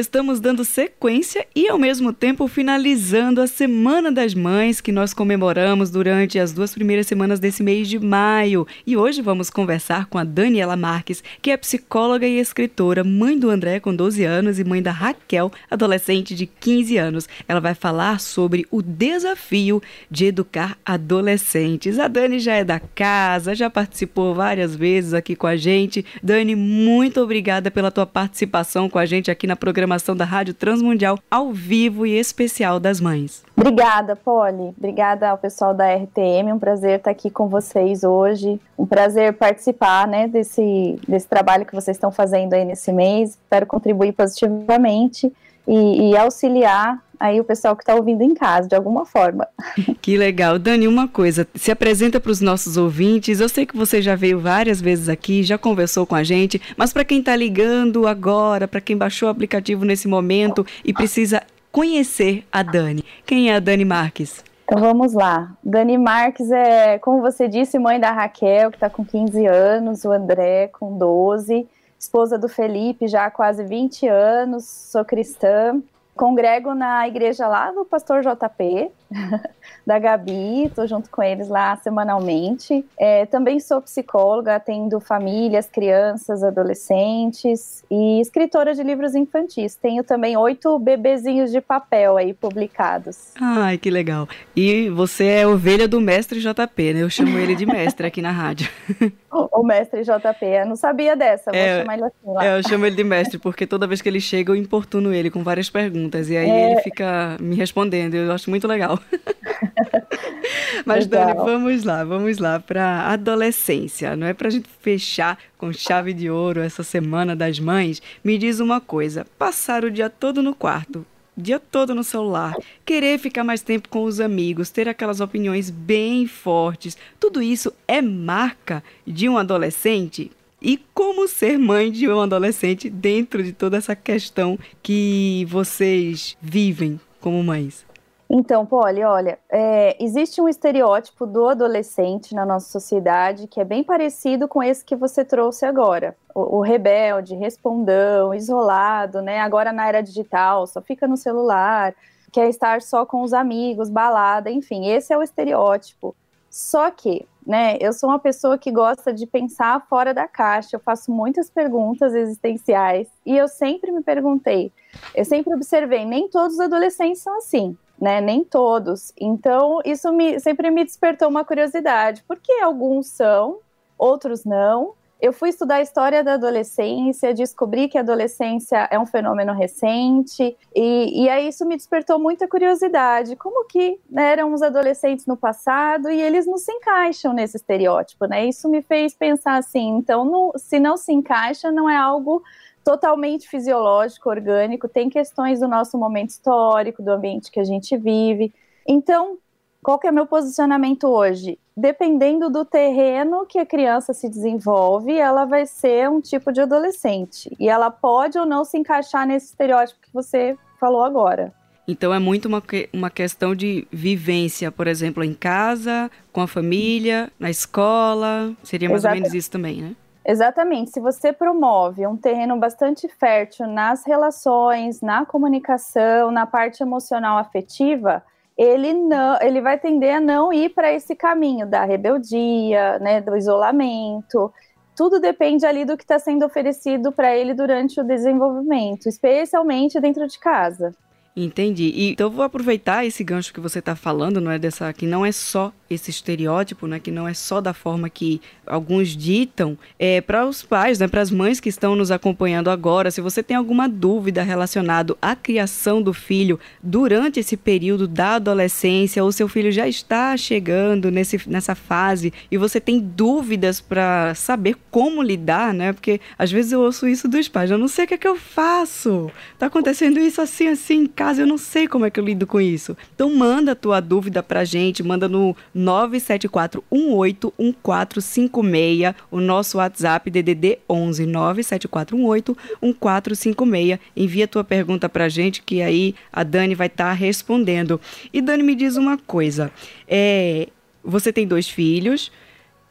estamos dando sequência e ao mesmo tempo finalizando a Semana das Mães que nós comemoramos durante as duas primeiras semanas desse mês de maio. E hoje vamos conversar com a Daniela Marques, que é psicóloga e escritora, mãe do André com 12 anos e mãe da Raquel, adolescente de 15 anos. Ela vai falar sobre o desafio de educar adolescentes. A Dani já é da casa, já participou várias vezes aqui com a gente. Dani, muito obrigada pela tua participação com a gente aqui na programação da Rádio Transmundial, ao vivo e especial das mães. Obrigada, Polly. Obrigada ao pessoal da RTM. Um prazer estar aqui com vocês hoje. Um prazer participar né, desse, desse trabalho que vocês estão fazendo aí nesse mês. Espero contribuir positivamente e, e auxiliar aí o pessoal que está ouvindo em casa, de alguma forma. Que legal. Dani, uma coisa, se apresenta para os nossos ouvintes. Eu sei que você já veio várias vezes aqui, já conversou com a gente, mas para quem está ligando agora, para quem baixou o aplicativo nesse momento e precisa conhecer a Dani, quem é a Dani Marques? Então vamos lá. Dani Marques é, como você disse, mãe da Raquel, que está com 15 anos, o André com 12, esposa do Felipe, já há quase 20 anos, sou cristã, congrego na igreja lá do pastor JP, da Gabi, estou junto com eles lá semanalmente. É, também sou psicóloga, atendo famílias, crianças, adolescentes e escritora de livros infantis. Tenho também oito bebezinhos de papel aí publicados. Ai, que legal. E você é ovelha do mestre JP, né? Eu chamo ele de mestre aqui na rádio. o mestre JP, eu não sabia dessa, vou é, chamar ele assim lá. É, eu chamo ele de mestre, porque toda vez que ele chega eu importuno ele com várias perguntas, e aí é... ele fica me respondendo, eu acho muito legal. Mas, Legal. Dani, vamos lá, vamos lá para adolescência, não é para a gente fechar com chave de ouro essa semana das mães. Me diz uma coisa: passar o dia todo no quarto, dia todo no celular, querer ficar mais tempo com os amigos, ter aquelas opiniões bem fortes, tudo isso é marca de um adolescente? E como ser mãe de um adolescente dentro de toda essa questão que vocês vivem como mães? Então, Polly, olha, é, existe um estereótipo do adolescente na nossa sociedade que é bem parecido com esse que você trouxe agora. O, o, rebelde, respondão, isolado, né? Agora na era digital, só fica no celular, quer estar só com os amigos, balada, enfim, esse é o estereótipo. Só que, né, eu sou uma pessoa que gosta de pensar fora da caixa, eu faço muitas perguntas existenciais e eu sempre me perguntei, eu sempre observei, nem todos os adolescentes são assim né? Nem todos. Então, isso me, sempre me despertou uma curiosidade. Por que alguns são, outros não? Eu fui estudar a história da adolescência, descobri que a adolescência é um fenômeno recente, e, e aí isso me despertou muita curiosidade. Como que né, eram os adolescentes no passado e eles não se encaixam nesse estereótipo, né? Isso me fez pensar assim, então, se não se encaixa, não é algo totalmente fisiológico, orgânico, tem questões do nosso momento histórico, do ambiente que a gente vive. Então, qual que é meu posicionamento hoje? Dependendo do terreno que a criança se desenvolve, ela vai ser um tipo de adolescente. E ela pode ou não se encaixar nesse estereótipo que você falou agora. Então é muito uma, uma questão de vivência, por exemplo, em casa, com a família, na escola. Seria mais Exato. ou menos isso também, né? Exatamente. Se você promove um terreno bastante fértil nas relações, na comunicação, na parte emocional afetiva, ele não, ele vai tender a não ir para esse caminho da rebeldia, né, do isolamento. Tudo depende ali do que está sendo oferecido para ele durante o desenvolvimento, especialmente dentro de casa. Entendi. E, então vou aproveitar esse gancho que você está falando, não é dessa que não é só esse estereótipo, né, que não é só da forma que alguns ditam, é para os pais, né, para as mães que estão nos acompanhando agora, se você tem alguma dúvida relacionado à criação do filho durante esse período da adolescência, ou seu filho já está chegando nesse, nessa fase e você tem dúvidas para saber como lidar, né? Porque às vezes eu ouço isso dos pais, eu não sei o que é que eu faço. Tá acontecendo isso assim assim casa, eu não sei como é que eu lido com isso. Então manda a tua dúvida pra gente, manda no 974181456, o nosso WhatsApp DDD 11 974181456. Envia tua pergunta pra gente que aí a Dani vai estar tá respondendo. E Dani me diz uma coisa, é, você tem dois filhos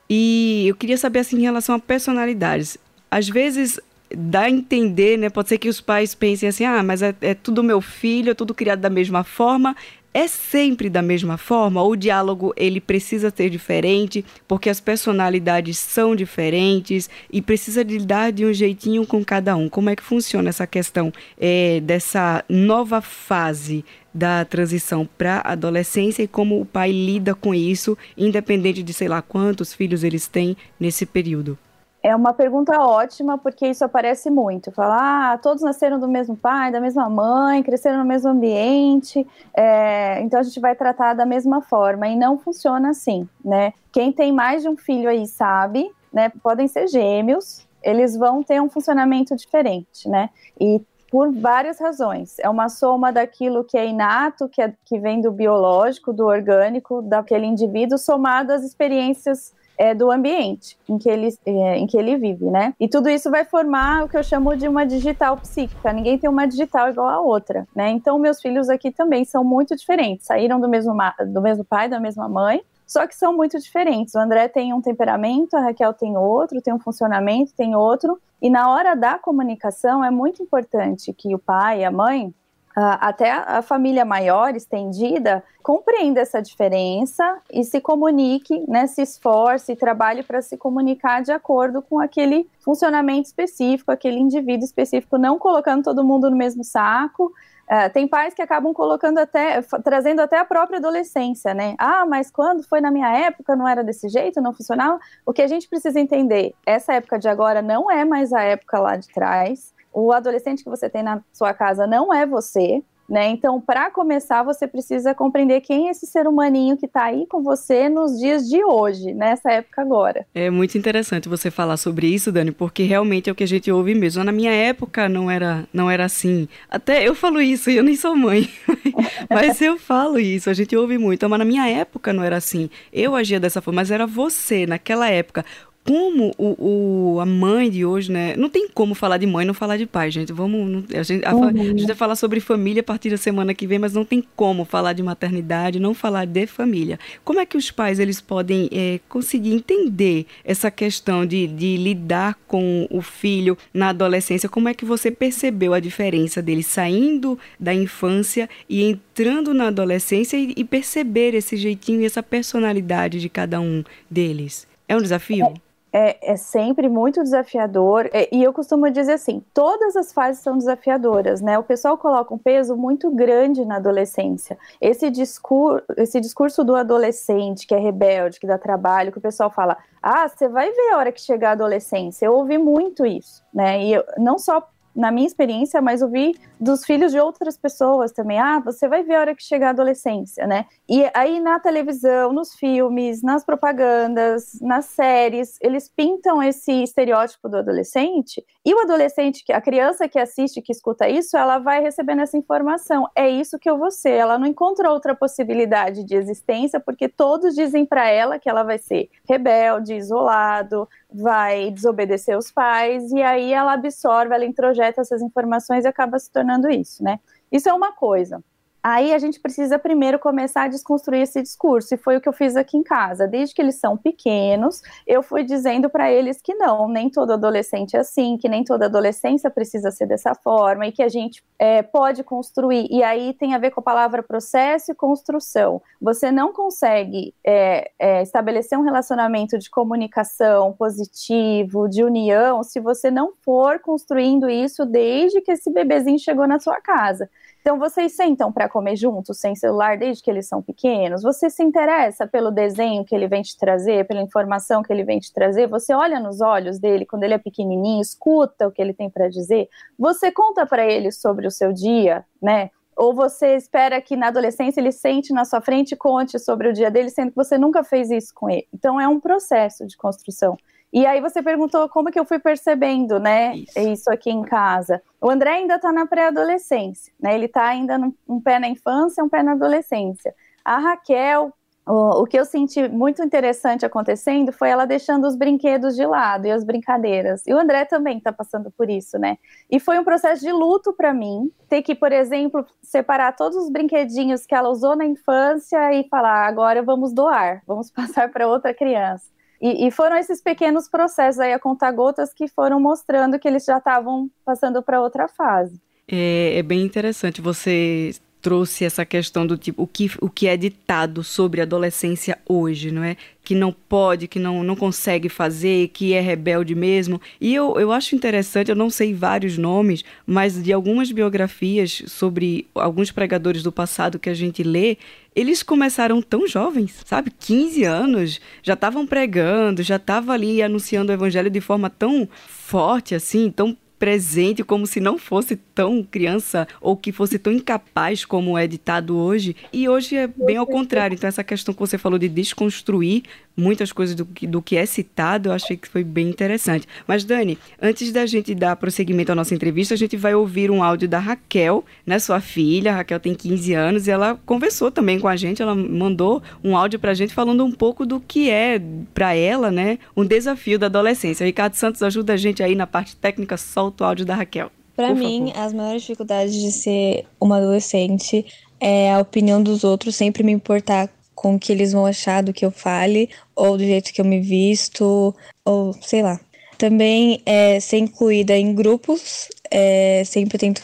e eu queria saber assim em relação a personalidades. Às vezes dá a entender, né? Pode ser que os pais pensem assim, ah, mas é, é tudo meu filho, é tudo criado da mesma forma, é sempre da mesma forma? Ou o diálogo ele precisa ser diferente porque as personalidades são diferentes e precisa lidar de um jeitinho com cada um? Como é que funciona essa questão é, dessa nova fase da transição para a adolescência e como o pai lida com isso, independente de sei lá quantos filhos eles têm nesse período? É uma pergunta ótima, porque isso aparece muito. Falar, ah, todos nasceram do mesmo pai, da mesma mãe, cresceram no mesmo ambiente, é, então a gente vai tratar da mesma forma. E não funciona assim, né? Quem tem mais de um filho aí sabe, né? Podem ser gêmeos, eles vão ter um funcionamento diferente, né? E por várias razões. É uma soma daquilo que é inato, que, é, que vem do biológico, do orgânico, daquele indivíduo, somado às experiências é, do ambiente em que, ele, é, em que ele vive, né? E tudo isso vai formar o que eu chamo de uma digital psíquica. Ninguém tem uma digital igual a outra, né? Então, meus filhos aqui também são muito diferentes. Saíram do mesmo, do mesmo pai, da mesma mãe, só que são muito diferentes. O André tem um temperamento, a Raquel tem outro, tem um funcionamento, tem outro. E na hora da comunicação é muito importante que o pai e a mãe até a família maior, estendida, compreenda essa diferença e se comunique, né, se esforce e trabalhe para se comunicar de acordo com aquele funcionamento específico, aquele indivíduo específico, não colocando todo mundo no mesmo saco. Uh, tem pais que acabam colocando até, trazendo até a própria adolescência, né? Ah, mas quando foi na minha época não era desse jeito, não funcionava. O que a gente precisa entender, essa época de agora não é mais a época lá de trás o adolescente que você tem na sua casa não é você, né? Então, para começar, você precisa compreender quem é esse ser humaninho que está aí com você nos dias de hoje, nessa época agora. É muito interessante você falar sobre isso, Dani, porque realmente é o que a gente ouve mesmo. Na minha época não era, não era assim. Até eu falo isso eu nem sou mãe, mas eu falo isso. A gente ouve muito. Mas na minha época não era assim. Eu agia dessa forma, mas era você naquela época como o, o, a mãe de hoje, né? Não tem como falar de mãe e não falar de pai, gente. Vamos. A gente, a, uhum. a gente vai falar sobre família a partir da semana que vem, mas não tem como falar de maternidade, não falar de família. Como é que os pais eles podem é, conseguir entender essa questão de, de lidar com o filho na adolescência? Como é que você percebeu a diferença dele saindo da infância e entrando na adolescência e, e perceber esse jeitinho e essa personalidade de cada um deles? É um desafio? É é, é sempre muito desafiador. É, e eu costumo dizer assim: todas as fases são desafiadoras, né? O pessoal coloca um peso muito grande na adolescência. Esse discurso, esse discurso do adolescente que é rebelde, que dá trabalho, que o pessoal fala: ah, você vai ver a hora que chegar a adolescência. Eu ouvi muito isso, né? E eu, não só na minha experiência, mas ouvi dos filhos de outras pessoas também. Ah, você vai ver a hora que chegar a adolescência, né? E aí na televisão, nos filmes, nas propagandas, nas séries, eles pintam esse estereótipo do adolescente. E o adolescente, a criança que assiste, que escuta isso, ela vai recebendo essa informação. É isso que eu vou ser. Ela não encontra outra possibilidade de existência, porque todos dizem para ela que ela vai ser rebelde, isolado, vai desobedecer os pais, e aí ela absorve, ela introjeta essas informações e acaba se tornando isso, né? Isso é uma coisa. Aí a gente precisa primeiro começar a desconstruir esse discurso, e foi o que eu fiz aqui em casa. Desde que eles são pequenos, eu fui dizendo para eles que não, nem todo adolescente é assim, que nem toda adolescência precisa ser dessa forma, e que a gente é, pode construir. E aí tem a ver com a palavra processo e construção. Você não consegue é, é, estabelecer um relacionamento de comunicação positivo, de união, se você não for construindo isso desde que esse bebezinho chegou na sua casa. Então, vocês sentam para comer juntos, sem celular, desde que eles são pequenos? Você se interessa pelo desenho que ele vem te trazer, pela informação que ele vem te trazer? Você olha nos olhos dele quando ele é pequenininho, escuta o que ele tem para dizer? Você conta para ele sobre o seu dia, né? Ou você espera que na adolescência ele sente na sua frente e conte sobre o dia dele, sendo que você nunca fez isso com ele? Então, é um processo de construção. E aí você perguntou como que eu fui percebendo, né, isso, isso aqui em casa. O André ainda está na pré-adolescência, né? Ele está ainda num, um pé na infância, um pé na adolescência. A Raquel, o, o que eu senti muito interessante acontecendo foi ela deixando os brinquedos de lado e as brincadeiras. E o André também está passando por isso, né? E foi um processo de luto para mim ter que, por exemplo, separar todos os brinquedinhos que ela usou na infância e falar agora vamos doar, vamos passar para outra criança. E, e foram esses pequenos processos aí, a conta-gotas, que foram mostrando que eles já estavam passando para outra fase. É, é, bem interessante você trouxe essa questão do tipo o que, o que é ditado sobre adolescência hoje, não é? Que não pode, que não, não consegue fazer, que é rebelde mesmo. E eu, eu acho interessante, eu não sei vários nomes, mas de algumas biografias sobre alguns pregadores do passado que a gente lê, eles começaram tão jovens, sabe? 15 anos, já estavam pregando, já estavam ali anunciando o evangelho de forma tão forte assim, tão presente como se não fosse tão criança ou que fosse tão incapaz como é ditado hoje. E hoje é bem ao contrário. Então, essa questão que você falou de desconstruir muitas coisas do que, do que é citado, eu achei que foi bem interessante. Mas, Dani, antes da gente dar prosseguimento à nossa entrevista, a gente vai ouvir um áudio da Raquel, né, sua filha. A Raquel tem 15 anos e ela conversou também com a gente. Ela mandou um áudio para a gente falando um pouco do que é, para ela, né, um desafio da adolescência. Ricardo Santos ajuda a gente aí na parte técnica. Solta o áudio da Raquel. Para mim, favor. as maiores dificuldades de ser uma adolescente é a opinião dos outros sempre me importar com o que eles vão achar do que eu fale, ou do jeito que eu me visto, ou sei lá. Também é ser incluída em grupos, é, sempre tento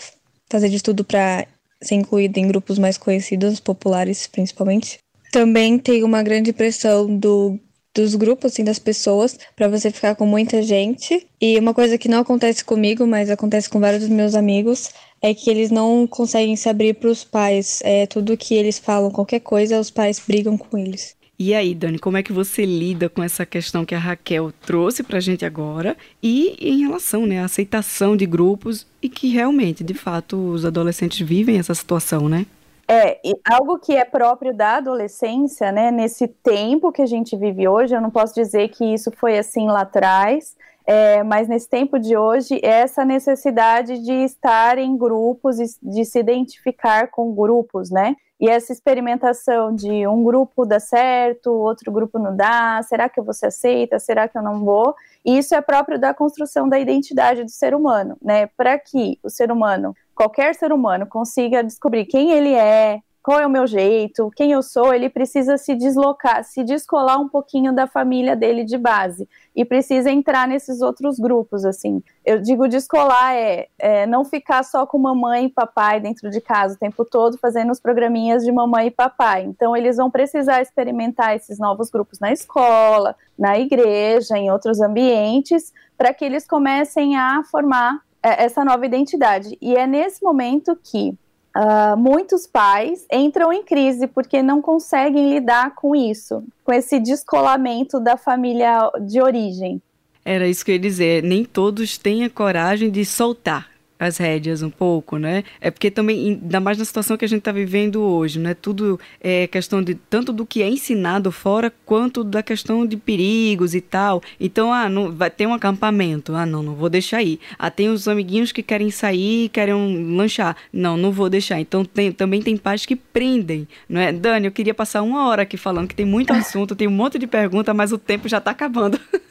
fazer de tudo para ser incluída em grupos mais conhecidos, populares principalmente. Também tem uma grande pressão do dos grupos, assim, das pessoas, para você ficar com muita gente. E uma coisa que não acontece comigo, mas acontece com vários dos meus amigos, é que eles não conseguem se abrir para os pais. É tudo que eles falam, qualquer coisa, os pais brigam com eles. E aí, Dani, como é que você lida com essa questão que a Raquel trouxe para a gente agora e em relação né, à aceitação de grupos e que realmente, de fato, os adolescentes vivem essa situação, né? É, algo que é próprio da adolescência, né? Nesse tempo que a gente vive hoje, eu não posso dizer que isso foi assim lá atrás, é, mas nesse tempo de hoje, essa necessidade de estar em grupos, de se identificar com grupos, né? E essa experimentação de um grupo dá certo, outro grupo não dá, será que você aceita, será que eu não vou? E isso é próprio da construção da identidade do ser humano, né? Para que o ser humano qualquer ser humano consiga descobrir quem ele é, qual é o meu jeito, quem eu sou, ele precisa se deslocar, se descolar um pouquinho da família dele de base e precisa entrar nesses outros grupos, assim. Eu digo descolar é, é não ficar só com mamãe e papai dentro de casa o tempo todo fazendo os programinhas de mamãe e papai. Então eles vão precisar experimentar esses novos grupos na escola, na igreja, em outros ambientes, para que eles comecem a formar é, essa nova identidade. E é nesse momento que uh, muitos pais entram em crise porque não conseguem lidar com isso, com esse descolamento da família de origem. Era isso que eu ia dizer. Nem todos têm a coragem de soltar as rédeas um pouco, né? É porque também, ainda mais na situação que a gente está vivendo hoje, né? Tudo é questão de tanto do que é ensinado fora quanto da questão de perigos e tal. Então, ah, não, vai ter um acampamento. Ah, não, não vou deixar ir. Ah, tem os amiguinhos que querem sair, querem lanchar. Não, não vou deixar. Então, tem, também tem pais que prendem, não é? Dani, eu queria passar uma hora aqui falando que tem muito assunto, tem um monte de pergunta, mas o tempo já está acabando.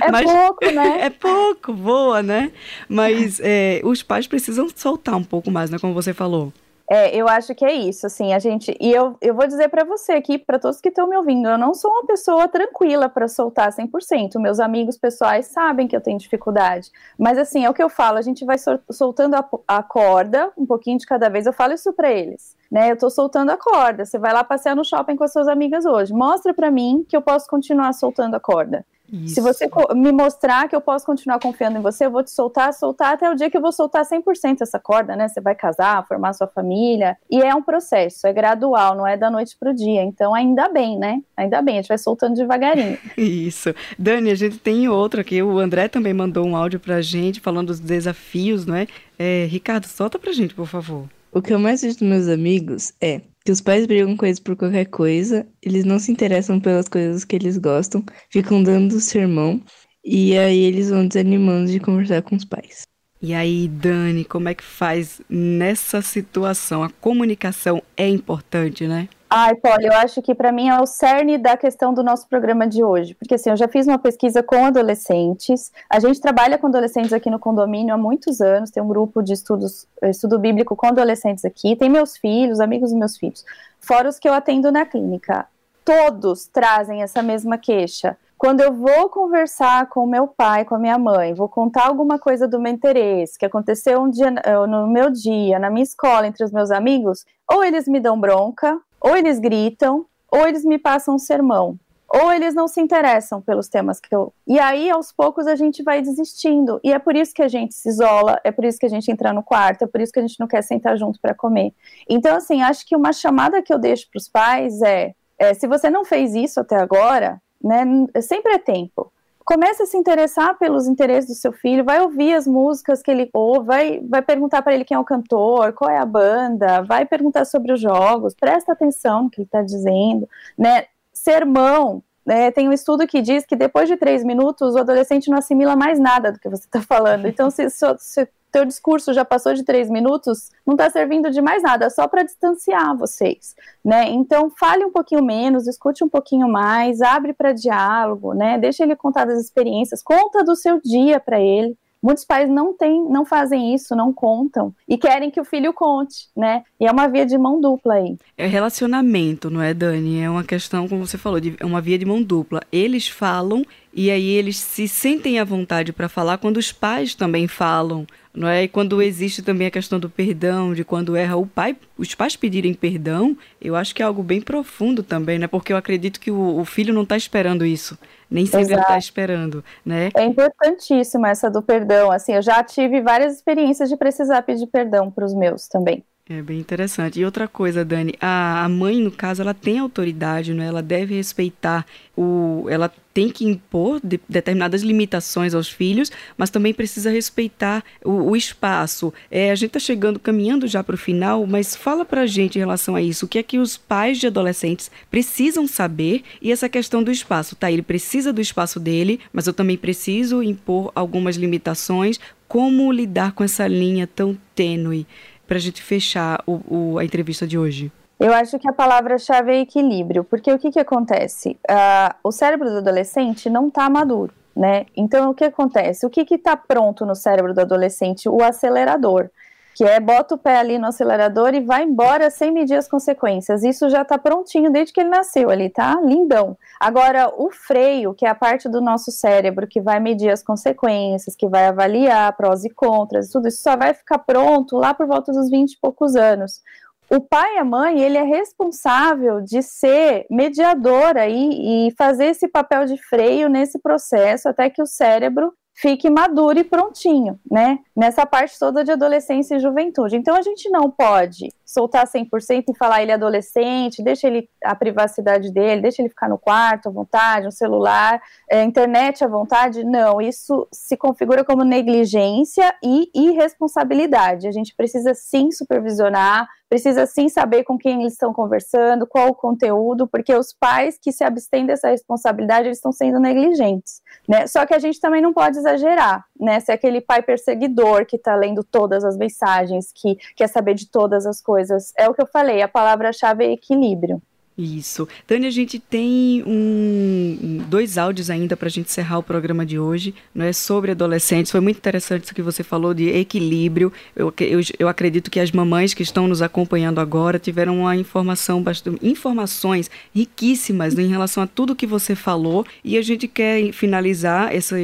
É Mas, pouco, né? É pouco, boa, né? Mas é, os pais precisam soltar um pouco mais, né? Como você falou. É, eu acho que é isso, assim, a gente, e eu, eu vou dizer para você aqui, para todos que estão me ouvindo, eu não sou uma pessoa tranquila para soltar 100%, meus amigos pessoais sabem que eu tenho dificuldade, mas assim, é o que eu falo, a gente vai soltando a, a corda, um pouquinho de cada vez, eu falo isso para eles, né, eu tô soltando a corda, você vai lá passear no shopping com as suas amigas hoje, mostra para mim que eu posso continuar soltando a corda, isso. Se você me mostrar que eu posso continuar confiando em você, eu vou te soltar, soltar até o dia que eu vou soltar 100% essa corda, né? Você vai casar, formar sua família. E é um processo, é gradual, não é da noite pro dia. Então, ainda bem, né? Ainda bem, a gente vai soltando devagarinho. Isso. Dani, a gente tem outro aqui. O André também mandou um áudio pra gente falando dos desafios, não é? é Ricardo, solta pra gente, por favor. O que eu mais vejo dos meus amigos é que os pais brigam com eles por qualquer coisa, eles não se interessam pelas coisas que eles gostam, ficam dando sermão, e aí eles vão desanimando de conversar com os pais. E aí, Dani, como é que faz nessa situação? A comunicação é importante, né? Ai, Paulo, eu acho que para mim é o cerne da questão do nosso programa de hoje, porque assim, eu já fiz uma pesquisa com adolescentes, a gente trabalha com adolescentes aqui no condomínio há muitos anos, tem um grupo de estudos, estudo bíblico com adolescentes aqui, tem meus filhos, amigos dos meus filhos, fora os que eu atendo na clínica. Todos trazem essa mesma queixa. Quando eu vou conversar com meu pai, com a minha mãe, vou contar alguma coisa do meu interesse, que aconteceu um dia eh, no meu dia, na minha escola, entre os meus amigos, ou eles me dão bronca, ou eles gritam, ou eles me passam um sermão, ou eles não se interessam pelos temas que eu. E aí, aos poucos, a gente vai desistindo. E é por isso que a gente se isola, é por isso que a gente entra no quarto, é por isso que a gente não quer sentar junto para comer. Então, assim, acho que uma chamada que eu deixo para os pais é, é: se você não fez isso até agora, né? Sempre é tempo. Comece a se interessar pelos interesses do seu filho, vai ouvir as músicas que ele ouve, vai, vai perguntar para ele quem é o cantor, qual é a banda, vai perguntar sobre os jogos, presta atenção no que ele está dizendo, né? Sermão, né, tem um estudo que diz que depois de três minutos o adolescente não assimila mais nada do que você está falando. Então, se, se, teu discurso já passou de três minutos, não está servindo de mais nada, só para distanciar vocês, né? Então fale um pouquinho menos, escute um pouquinho mais, abre para diálogo, né? Deixa ele contar das experiências, conta do seu dia para ele. Muitos pais não têm, não fazem isso, não contam e querem que o filho conte, né? E é uma via de mão dupla aí. É relacionamento, não é, Dani? É uma questão, como você falou, de, é uma via de mão dupla. Eles falam e aí eles se sentem à vontade para falar quando os pais também falam, não é? E quando existe também a questão do perdão, de quando erra o pai, os pais pedirem perdão, eu acho que é algo bem profundo também, né? Porque eu acredito que o, o filho não está esperando isso nem sempre está esperando, né? É importantíssima essa do perdão. Assim, eu já tive várias experiências de precisar pedir perdão para os meus também. É bem interessante. E outra coisa, Dani, a, mãe, no caso, ela tem autoridade, né? Ela deve respeitar o. Ela tem que impor de, determinadas limitações aos filhos, mas também precisa respeitar o, o espaço. É, a gente está chegando, caminhando já para o final, mas fala para a gente em relação a isso. O que é que os pais de adolescentes precisam saber e essa questão do espaço, tá? Ele precisa do espaço dele, mas eu também preciso impor algumas limitações. Como lidar com essa linha tão tênue? Para a gente fechar o, o, a entrevista de hoje? Eu acho que a palavra-chave é equilíbrio, porque o que, que acontece? Uh, o cérebro do adolescente não está maduro, né? Então, o que acontece? O que está pronto no cérebro do adolescente? O acelerador que é bota o pé ali no acelerador e vai embora sem medir as consequências. Isso já está prontinho desde que ele nasceu ali, tá? Lindão. Agora, o freio, que é a parte do nosso cérebro que vai medir as consequências, que vai avaliar prós e contras, tudo isso só vai ficar pronto lá por volta dos 20 e poucos anos. O pai e a mãe, ele é responsável de ser mediador aí e fazer esse papel de freio nesse processo até que o cérebro fique maduro e prontinho, né? Nessa parte toda de adolescência e juventude. Então a gente não pode soltar 100% e falar ele é adolescente, deixa ele a privacidade dele, deixa ele ficar no quarto à vontade, no celular, é, internet à vontade. Não, isso se configura como negligência e irresponsabilidade. A gente precisa sim supervisionar, precisa sim saber com quem eles estão conversando, qual o conteúdo, porque os pais que se abstêm dessa responsabilidade, eles estão sendo negligentes, né? Só que a gente também não pode exagerar, né? Se é aquele pai perseguidor que está lendo todas as mensagens, que quer saber de todas as coisas, é o que eu falei, a palavra-chave é equilíbrio. Isso. Dani, a gente tem um, dois áudios ainda para a gente encerrar o programa de hoje, não é sobre adolescentes. Foi muito interessante isso que você falou de equilíbrio. Eu, eu, eu acredito que as mamães que estão nos acompanhando agora tiveram uma informação, bastante, informações riquíssimas em relação a tudo que você falou. E a gente quer finalizar essa,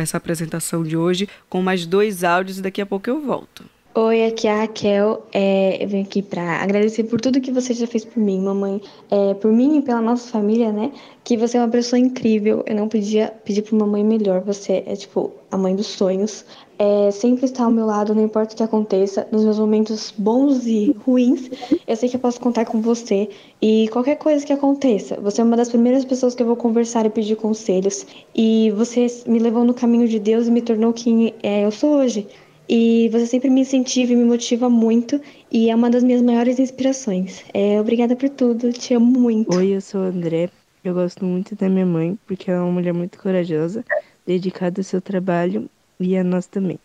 essa apresentação de hoje com mais dois áudios e daqui a pouco eu volto. Oi, aqui é a Raquel. É, eu venho aqui para agradecer por tudo que você já fez por mim, mamãe. É, por mim e pela nossa família, né? Que você é uma pessoa incrível. Eu não podia pedir para uma mãe melhor. Você é, tipo, a mãe dos sonhos. É, sempre está ao meu lado, não importa o que aconteça. Nos meus momentos bons e ruins, eu sei que eu posso contar com você. E qualquer coisa que aconteça, você é uma das primeiras pessoas que eu vou conversar e pedir conselhos. E você me levou no caminho de Deus e me tornou quem é, eu sou hoje. E você sempre me incentiva e me motiva muito e é uma das minhas maiores inspirações. É, obrigada por tudo, te amo muito. Oi, eu sou o André. Eu gosto muito da minha mãe porque ela é uma mulher muito corajosa, dedicada ao seu trabalho e a nós também.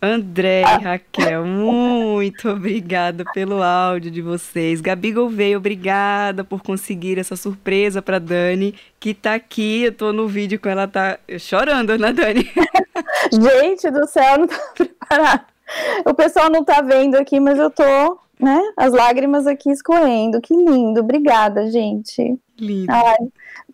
André e Raquel, muito obrigada pelo áudio de vocês. Gabi Gouveia, obrigada por conseguir essa surpresa para Dani, que tá aqui. Eu tô no vídeo com ela, tá chorando, né, Dani? Gente do céu, não tô preparada. O pessoal não tá vendo aqui, mas eu tô né? As lágrimas aqui escorrendo. Que lindo. Obrigada, gente. Lindo. Ai,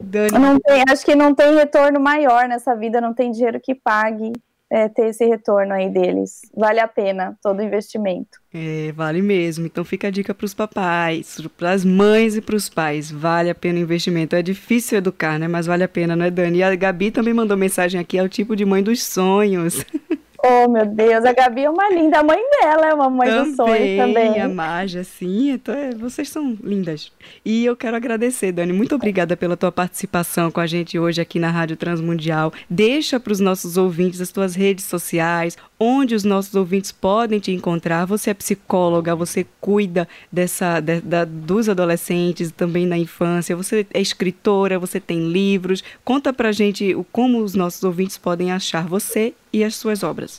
Dani, não tem, acho que não tem retorno maior nessa vida, não tem dinheiro que pague é, ter esse retorno aí deles. Vale a pena todo o investimento. É, vale mesmo. Então fica a dica para os papais, para as mães e para os pais. Vale a pena o investimento. É difícil educar, né? Mas vale a pena, não é, Dani? E a Gabi também mandou mensagem aqui, é o tipo de mãe dos sonhos. Oh, meu Deus, a Gabi é uma linda. A mãe dela é uma mãe dos sonhos também. A Marja, sim. Então, é, vocês são lindas. E eu quero agradecer, Dani. Muito obrigada pela tua participação com a gente hoje aqui na Rádio Transmundial. Deixa para os nossos ouvintes as tuas redes sociais, onde os nossos ouvintes podem te encontrar. Você é psicóloga, você cuida dessa de, da, dos adolescentes também na infância. Você é escritora, você tem livros. Conta pra gente o, como os nossos ouvintes podem achar você e as suas obras.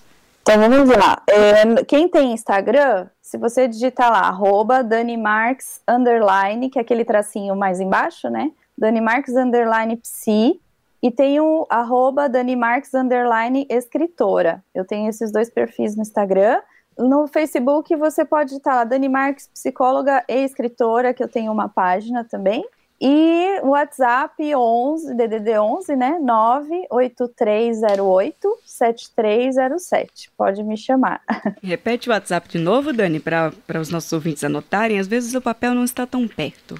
Então vamos lá. É, quem tem Instagram, se você digitar lá, arroba Dani Marks, underline, que é aquele tracinho mais embaixo, né? Dani Marks, underline, psi. E tem o arroba Dani Marks, underline, escritora. Eu tenho esses dois perfis no Instagram. No Facebook você pode digitar lá, Dani Marques, psicóloga e escritora, que eu tenho uma página também. E o WhatsApp 11, DDD 11, né? 98308 7307. Pode me chamar. Repete o WhatsApp de novo, Dani, para os nossos ouvintes anotarem. Às vezes o papel não está tão perto.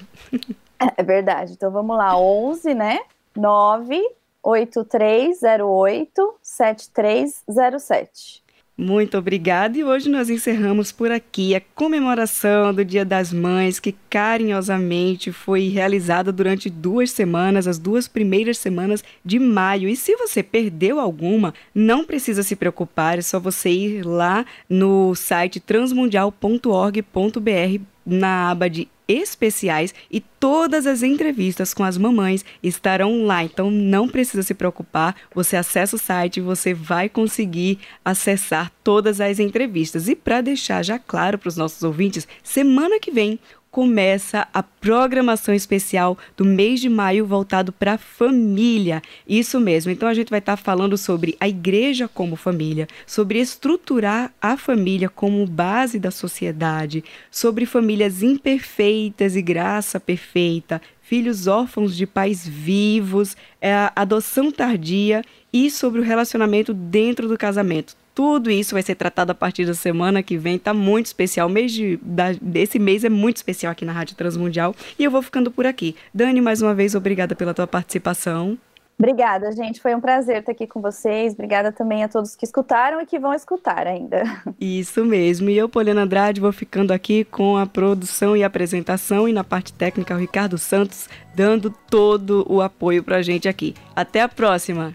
É verdade. Então vamos lá, 11, né? 98308 7307. Muito obrigada. E hoje nós encerramos por aqui a comemoração do Dia das Mães, que carinhosamente foi realizada durante duas semanas, as duas primeiras semanas de maio. E se você perdeu alguma, não precisa se preocupar, é só você ir lá no site transmundial.org.br na aba de especiais e todas as entrevistas com as mamães estarão lá. Então não precisa se preocupar, você acessa o site e você vai conseguir acessar todas as entrevistas. E para deixar já claro para os nossos ouvintes, semana que vem começa a programação especial do mês de maio voltado para a família. Isso mesmo. Então a gente vai estar tá falando sobre a igreja como família, sobre estruturar a família como base da sociedade, sobre famílias imperfeitas e graça perfeita, filhos órfãos de pais vivos, é adoção tardia e sobre o relacionamento dentro do casamento. Tudo isso vai ser tratado a partir da semana que vem. Tá muito especial. O mês de, da, desse mês é muito especial aqui na Rádio Transmundial. E eu vou ficando por aqui. Dani, mais uma vez, obrigada pela tua participação. Obrigada, gente. Foi um prazer estar aqui com vocês. Obrigada também a todos que escutaram e que vão escutar ainda. Isso mesmo. E eu, Poliana Andrade, vou ficando aqui com a produção e apresentação e na parte técnica o Ricardo Santos dando todo o apoio pra gente aqui. Até a próxima.